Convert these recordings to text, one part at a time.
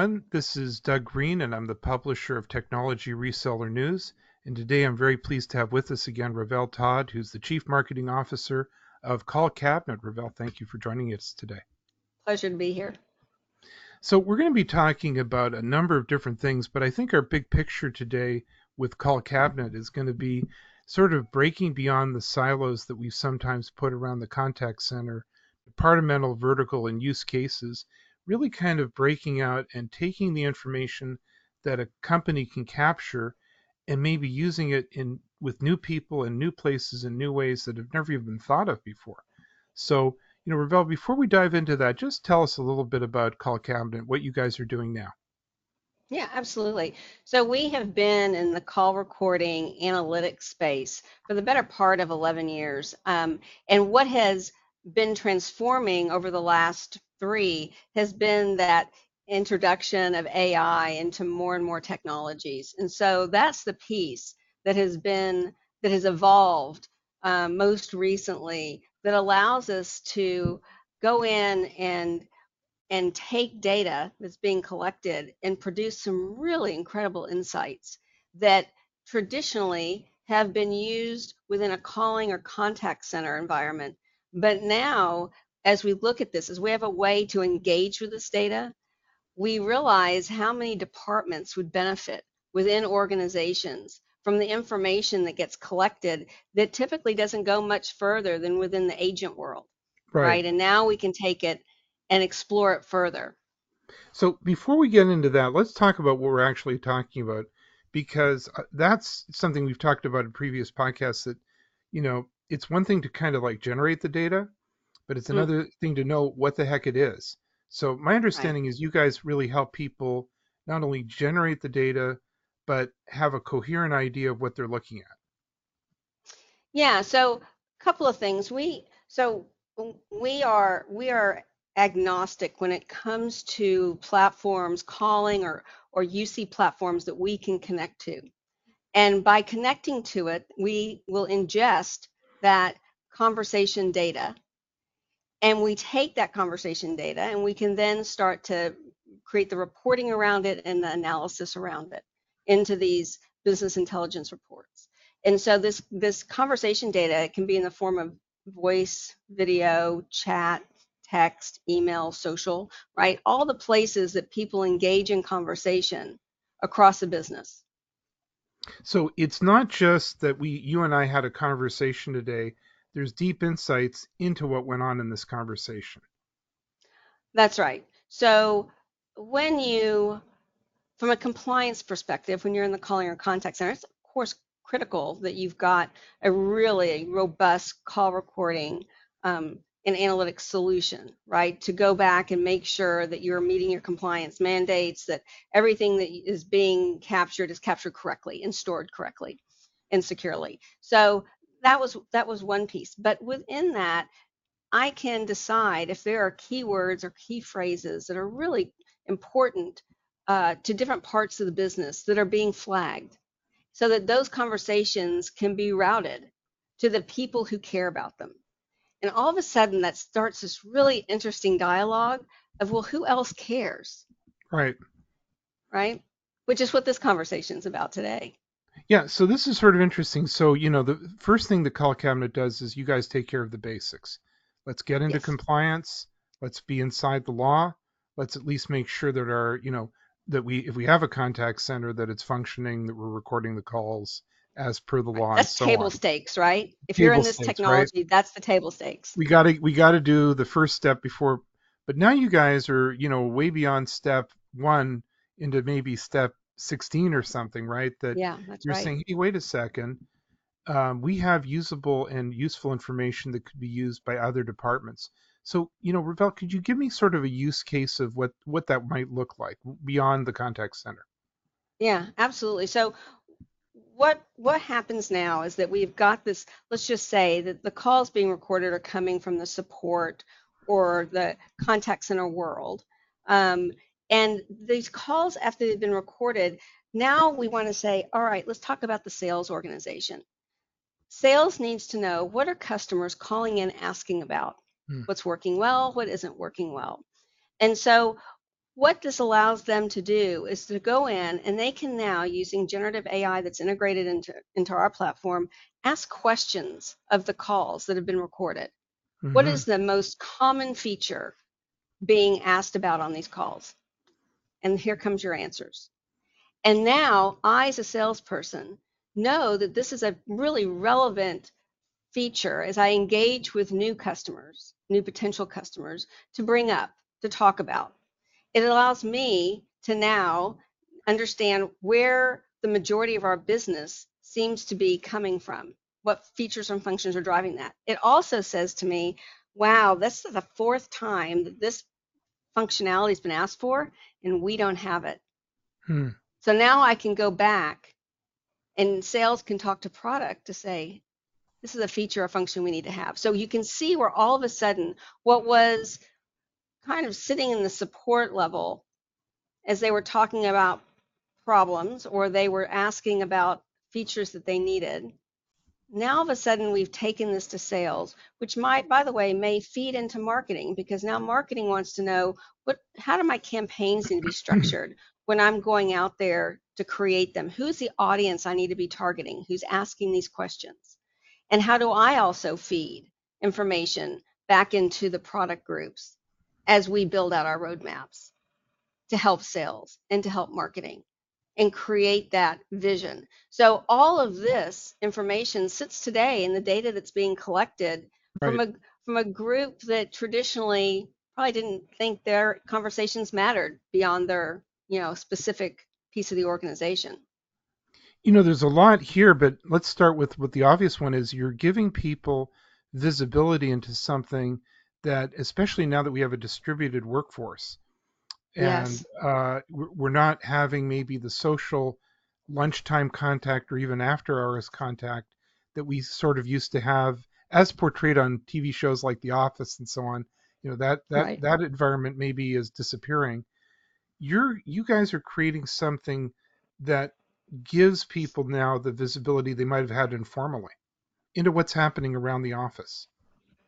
everyone. This is Doug Green, and I'm the publisher of Technology Reseller News. And today I'm very pleased to have with us again Ravel Todd, who's the Chief Marketing Officer of CallCabinet. Ravel, thank you for joining us today. Pleasure to be here. So, we're going to be talking about a number of different things, but I think our big picture today with CallCabinet is going to be sort of breaking beyond the silos that we've sometimes put around the contact center, departmental, vertical, and use cases, really kind of breaking out and taking the information that a company can capture and maybe using it in with new people and new places and new ways that have never even been thought of before. So, you know, Ravel, before we dive into that, just tell us a little bit about CallCabinet, what you guys are doing now. Yeah, absolutely. So we have been in the call recording analytics space for the better part of 11 years. Um, and what has been transforming over the last three has been that introduction of AI into more and more technologies. And so that's the piece that has been, that has evolved um, most recently that allows us to go in and and take data that's being collected and produce some really incredible insights that traditionally have been used within a calling or contact center environment. But now, as we look at this, as we have a way to engage with this data, we realize how many departments would benefit within organizations from the information that gets collected that typically doesn't go much further than within the agent world. Right. right? And now we can take it and explore it further. So before we get into that, let's talk about what we're actually talking about because uh, that's something we've talked about in previous podcasts that you know, it's one thing to kind of like generate the data, but it's hmm. another mm. thing to know what the heck it is. So my understanding right. is you guys really help people not only generate the data but have a coherent idea of what they're looking at. Yeah, so a couple of things. We so we are we are agnostic when it comes to platforms, calling or, or UC platforms that we can connect to. And by connecting to it, we will ingest that conversation data. And we take that conversation data and we can then start to create the reporting around it and the analysis around it into these business intelligence reports. And so this this conversation data can be in the form of voice, video, chat, text, email, social, right? All the places that people engage in conversation across a business. So it's not just that we you and I had a conversation today. There's deep insights into what went on in this conversation. That's right. So when you from a compliance perspective, when you're in the calling or contact center, it's of course critical that you've got a really robust call recording um, an analytics solution, right? To go back and make sure that you're meeting your compliance mandates, that everything that is being captured is captured correctly and stored correctly and securely. So that was that was one piece. But within that, I can decide if there are keywords or key phrases that are really important uh, to different parts of the business that are being flagged so that those conversations can be routed to the people who care about them and all of a sudden, that starts this really interesting dialogue of, well, who else cares? Right. Right. Which is what this conversation is about today. Yeah, so this is sort of interesting. So, you know, the first thing the CallCabinet does is you guys take care of the basics. Let's get into yes. compliance. Let's be inside the law. Let's at least make sure that our, you know, that we, if we have a contact center, that it's functioning, that we're recording the calls, as per the law. That's so table on. stakes, right? If table you're in this stakes, technology, right? that's the table stakes. We got to we got to do the first step before. But now you guys are, you know, way beyond step one into maybe step 16 or something, right? That yeah, you're right. saying, hey, wait a second. Um, we have usable and useful information that could be used by other departments. So, you know, Ravel, could you give me sort of a use case of what what that might look like beyond the contact center? Yeah, absolutely. So what what happens now is that we've got this let's just say that the calls being recorded are coming from the support or the contact center world um, and these calls after they've been recorded now we want to say all right let's talk about the sales organization sales needs to know what are customers calling in asking about hmm. what's working well what isn't working well and so what this allows them to do is to go in and they can now, using generative AI that's integrated into, into our platform, ask questions of the calls that have been recorded. Mm-hmm. What is the most common feature being asked about on these calls? And here comes your answers. And now I, as a salesperson, know that this is a really relevant feature as I engage with new customers, new potential customers, to bring up, to talk about. It allows me to now understand where the majority of our business seems to be coming from, what features and functions are driving that. It also says to me, wow, this is the fourth time that this functionality has been asked for and we don't have it. Hmm. So now I can go back and sales can talk to product to say, this is a feature or function we need to have. So you can see where all of a sudden what was kind of sitting in the support level as they were talking about problems or they were asking about features that they needed. Now all of a sudden we've taken this to sales, which might, by the way, may feed into marketing because now marketing wants to know what how do my campaigns need to be structured when I'm going out there to create them? Who's the audience I need to be targeting? Who's asking these questions? And how do I also feed information back into the product groups as we build out our roadmaps to help sales and to help marketing and create that vision. So all of this information sits today in the data that's being collected right. from a from a group that traditionally probably didn't think their conversations mattered beyond their, you know, specific piece of the organization. You know, there's a lot here, but let's start with what the obvious one is. You're giving people visibility into something that, especially now that we have a distributed workforce, and yes. uh, we're not having maybe the social lunchtime contact or even after hours contact that we sort of used to have as portrayed on TV shows like The Office and so on. You know that that right. that environment maybe is disappearing. You're you guys are creating something that gives people now the visibility they might have had informally into what's happening around the office.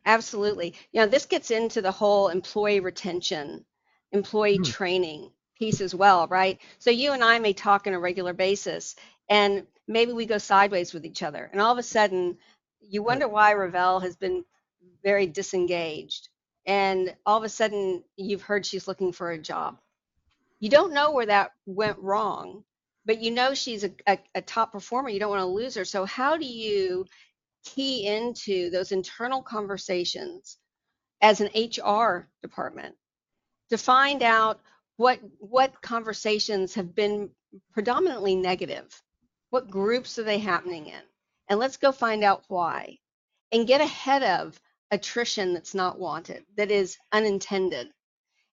Absolutely. You know, this gets into the whole employee retention, employee hmm. training piece as well, right? So you and I may talk on a regular basis and maybe we go sideways with each other. And all of a sudden, you wonder why Ravel has been very disengaged. And all of a sudden, you've heard she's looking for a job. You don't know where that went wrong, but you know she's a, a, a top performer. You don't want to lose her. So, how do you key into those internal conversations as an HR department to find out what what conversations have been predominantly negative. What groups are they happening in? And let's go find out why and get ahead of attrition that's not wanted, that is unintended.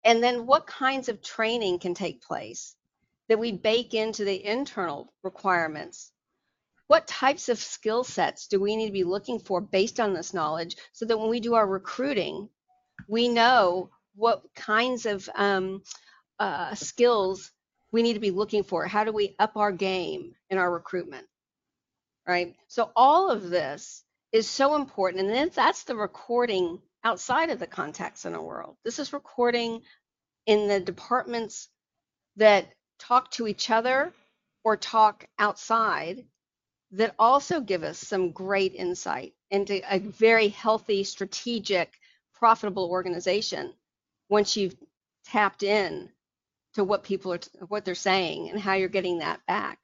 And then what kinds of training can take place that we bake into the internal requirements what types of skill sets do we need to be looking for based on this knowledge so that when we do our recruiting, we know what kinds of um, uh, skills we need to be looking for? How do we up our game in our recruitment? Right. So all of this is so important. And then that's the recording outside of the contact center world. This is recording in the departments that talk to each other or talk outside that also give us some great insight into a very healthy, strategic, profitable organization once you've tapped in to what people are what they're saying and how you're getting that back.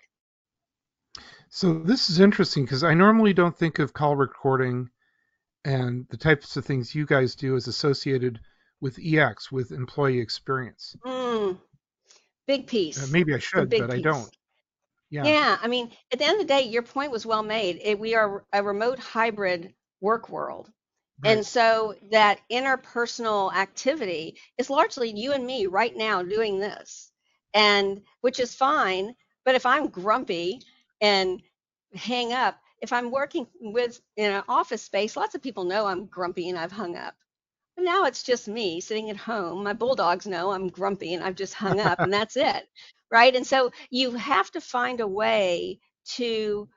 So this is interesting because I normally don't think of call recording and the types of things you guys do as associated with EX, with employee experience. Mm, big piece. Uh, maybe I should, but piece. I don't. Yeah. Yeah. I mean, at the end of the day, your point was well made. It, we are a remote hybrid work world. And so that interpersonal activity is largely you and me right now doing this. And which is fine. But if I'm grumpy and hang up, if I'm working with in an office space, lots of people know I'm grumpy and I've hung up. But now it's just me sitting at home. My bulldogs know I'm grumpy and I've just hung up and that's it right? And so you have to find a way to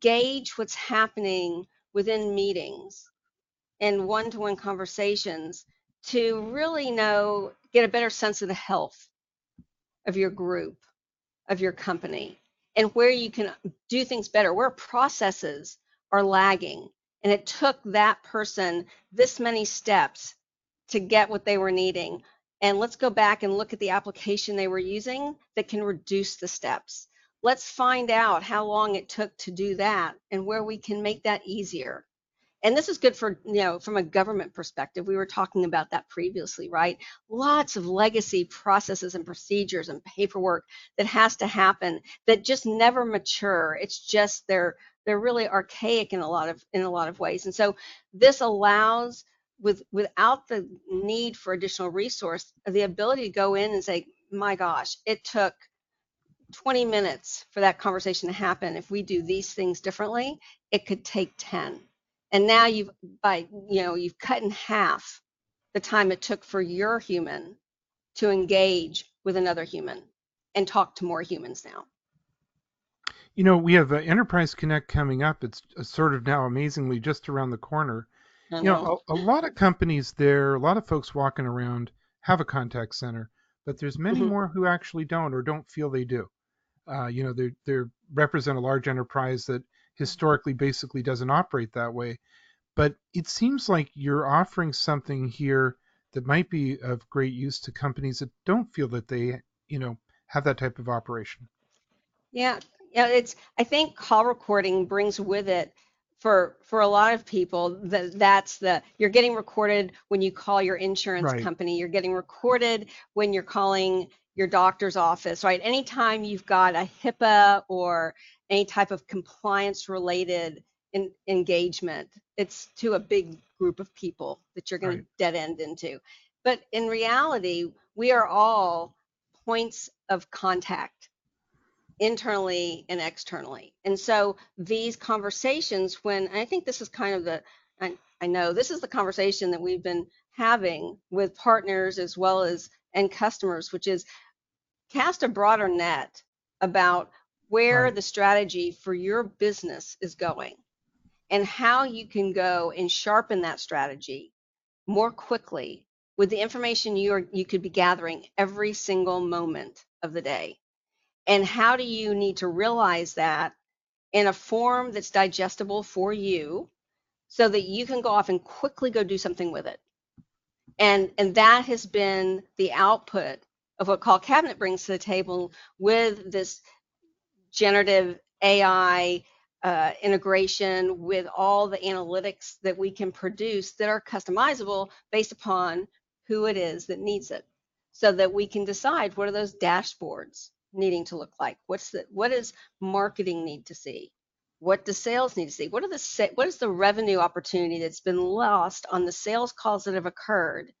gauge what's happening within meetings and one to one conversations to really know, get a better sense of the health of your group, of your company, and where you can do things better, where processes are lagging. And it took that person this many steps to get what they were needing. And let's go back and look at the application they were using that can reduce the steps. Let's find out how long it took to do that and where we can make that easier and this is good for you know from a government perspective. We were talking about that previously right? Lots of legacy processes and procedures and paperwork that has to happen that just never mature. It's just they're they're really archaic in a lot of in a lot of ways. And so this allows with without the need for additional resource the ability to go in and say my gosh it took 20 minutes for that conversation to happen. If we do these things differently it could take 10 and now you've by you know you've cut in half the time it took for your human to engage with another human and talk to more humans now you know we have uh, Enterprise Connect coming up it's uh, sort of now amazingly just around the corner know. you know a, a, lot of companies there a lot of folks walking around have a contact center but there's many mm-hmm. more who actually don't or don't feel they do uh, you know they they represent a large enterprise that historically basically doesn't operate that way. But it seems like you're offering something here that might be of great use to companies that don't feel that they, you know, have that type of operation. Yeah, yeah, it's I think call recording brings with it for for a lot of people that that's the you're getting recorded when you call your insurance right. company, you're getting recorded when you're calling your doctor's office, right? Anytime you've got a HIPAA or any type of compliance related in, engagement. It's to a big group of people that you're going right. to dead end into. But in reality, we are all points of contact internally and externally. And so these conversations, when I think this is kind of the, I, I know this is the conversation that we've been having with partners as well as and customers, which is cast a broader net about where right. the strategy for your business is going and how you can go and sharpen that strategy more quickly with the information you are you could be gathering every single moment of the day and how do you need to realize that in a form that's digestible for you so that you can go off and quickly go do something with it and and that has been the output of what CallCabinet brings to the table with this generative AI uh, integration with all the analytics that we can produce that are customizable based upon who it is that needs it so that we can decide what are those dashboards needing to look like? What's the what does marketing need to see? What does sales need to see? What are the what is the revenue opportunity that's been lost on the sales calls that have occurred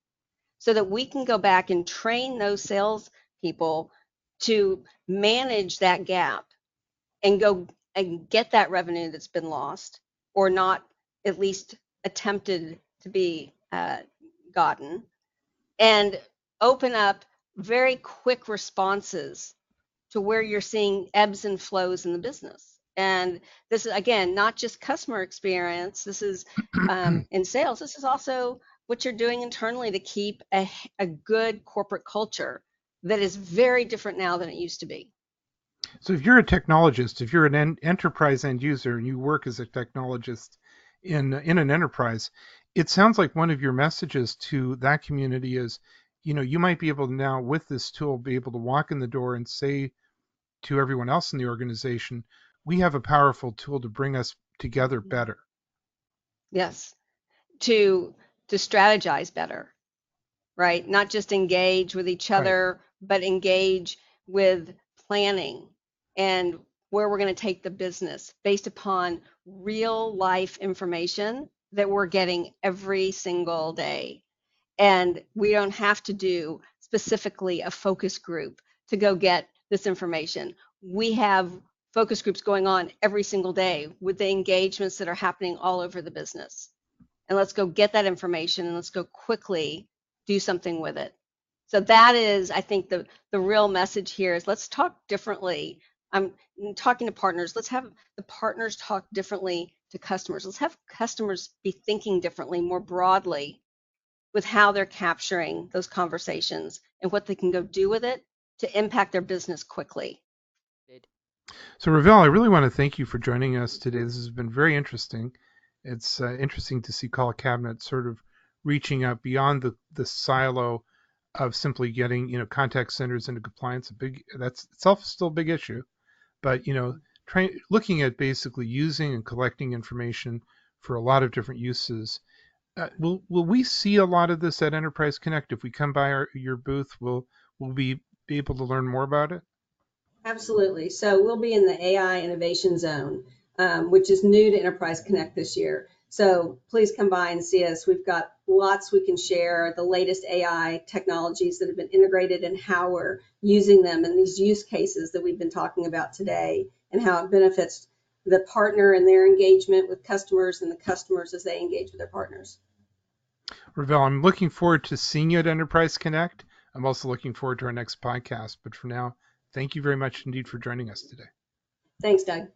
so that we can go back and train those sales people to manage that gap and go and get that revenue that's been lost or not at least attempted to be uh, gotten and open up very quick responses to where you're seeing ebbs and flows in the business. And this is again not just customer experience. This is um, in sales. This is also what you're doing internally to keep a, a good corporate culture that is very different now than it used to be so if you're a technologist, if you're an en- enterprise end user and you work as a technologist in in an enterprise, it sounds like one of your messages to that community is, you know, you might be able to now with this tool be able to walk in the door and say to everyone else in the organization, we have a powerful tool to bring us together mm-hmm. better. Yes. To to strategize better. Right? Not just engage with each other, right. but engage with planning and where we're going to take the business based upon real life information that we're getting every single day. And we don't have to do specifically a focus group to go get this information. We have focus groups going on every single day with the engagements that are happening all over the business. And let's go get that information and let's go quickly do something with it. So that is, I think, the, the real message here is let's talk differently I'm talking to partners. Let's have the partners talk differently to customers. Let's have customers be thinking differently, more broadly, with how they're capturing those conversations and what they can go do with it to impact their business quickly. So, Ravel, I really want to thank you for joining us today. This has been very interesting. It's uh, interesting to see CallCabinet sort of reaching out beyond the, the silo of simply getting you know contact centers into compliance. A big that's itself is still a big issue, but you know trying looking at basically using and collecting information for a lot of different uses. Uh, will will we see a lot of this at Enterprise Connect if we come by our, your booth? Will will we be able to learn more about it? Absolutely. So we'll be in the AI innovation zone, um, which is new to Enterprise Connect this year. So please come by and see us. We've got lots we can share, the latest AI technologies that have been integrated and how we're using them and these use cases that we've been talking about today and how it benefits the partner and their engagement with customers and the customers as they engage with their partners. Ravel, I'm looking forward to seeing you at Enterprise Connect. I'm also looking forward to our next podcast. But for now, thank you very much indeed for joining us today. Thanks, Doug.